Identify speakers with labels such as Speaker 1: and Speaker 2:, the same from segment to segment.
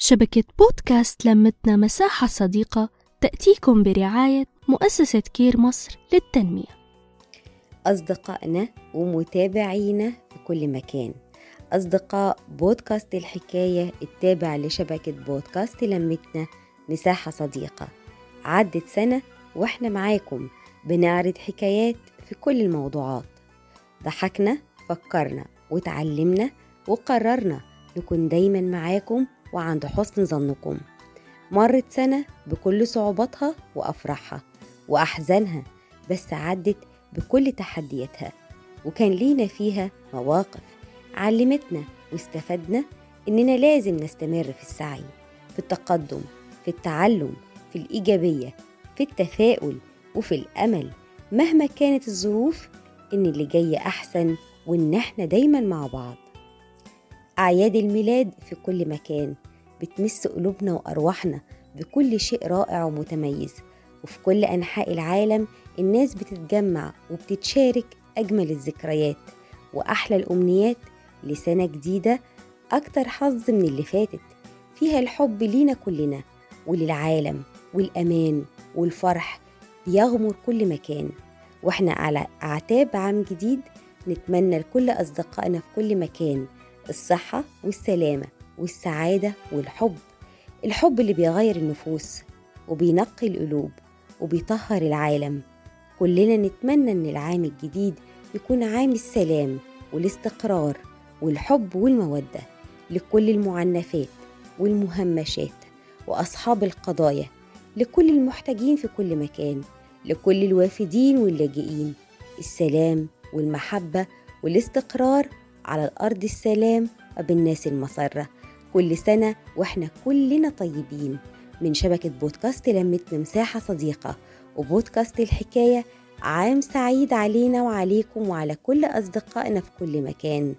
Speaker 1: شبكة بودكاست لمتنا مساحة صديقة تأتيكم برعاية مؤسسة كير مصر للتنمية.
Speaker 2: أصدقائنا ومتابعينا في كل مكان. أصدقاء بودكاست الحكاية التابع لشبكة بودكاست لمتنا مساحة صديقة. عدت سنة وإحنا معاكم بنعرض حكايات في كل الموضوعات. ضحكنا فكرنا وتعلمنا وقررنا نكون دايما معاكم وعند حسن ظنكم. مرت سنة بكل صعوباتها وأفراحها وأحزانها بس عدت بكل تحدياتها وكان لينا فيها مواقف علمتنا واستفدنا إننا لازم نستمر في السعي في التقدم في التعلم في الإيجابية في التفاؤل وفي الأمل. مهما كانت الظروف إن اللي جاي أحسن وإن إحنا دايما مع بعض. أعياد الميلاد في كل مكان بتمس قلوبنا وأرواحنا بكل شيء رائع ومتميز. وفي كل أنحاء العالم الناس بتتجمع وبتتشارك أجمل الذكريات وأحلى الأمنيات لسنة جديدة أكتر حظ من اللي فاتت. فيها الحب لينا كلنا وللعالم والأمان والفرح بيغمر كل مكان. وإحنا على أعتاب عام جديد نتمنى لكل أصدقائنا في كل مكان الصحة والسلامة والسعادة والحب. الحب اللي بيغير النفوس وبينقي القلوب وبيطهر العالم. كلنا نتمنى إن العام الجديد يكون عام السلام والاستقرار والحب والمودة لكل المعنفات والمهمشات وأصحاب القضايا لكل المحتاجين في كل مكان لكل الوافدين واللاجئين. السلام والمحبة والاستقرار على الأرض السلام وبالناس المسرة كل سنة وإحنا كلنا طيبين. من شبكة بودكاست لمتنا مساحة صديقة وبودكاست الحكاية عام سعيد علينا وعليكم وعلى كل أصدقائنا في كل مكان.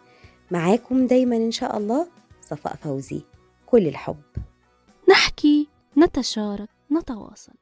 Speaker 2: معاكم دايما إن شاء الله صفاء فوزي. كل الحب.
Speaker 1: نحكي نتشارك نتواصل.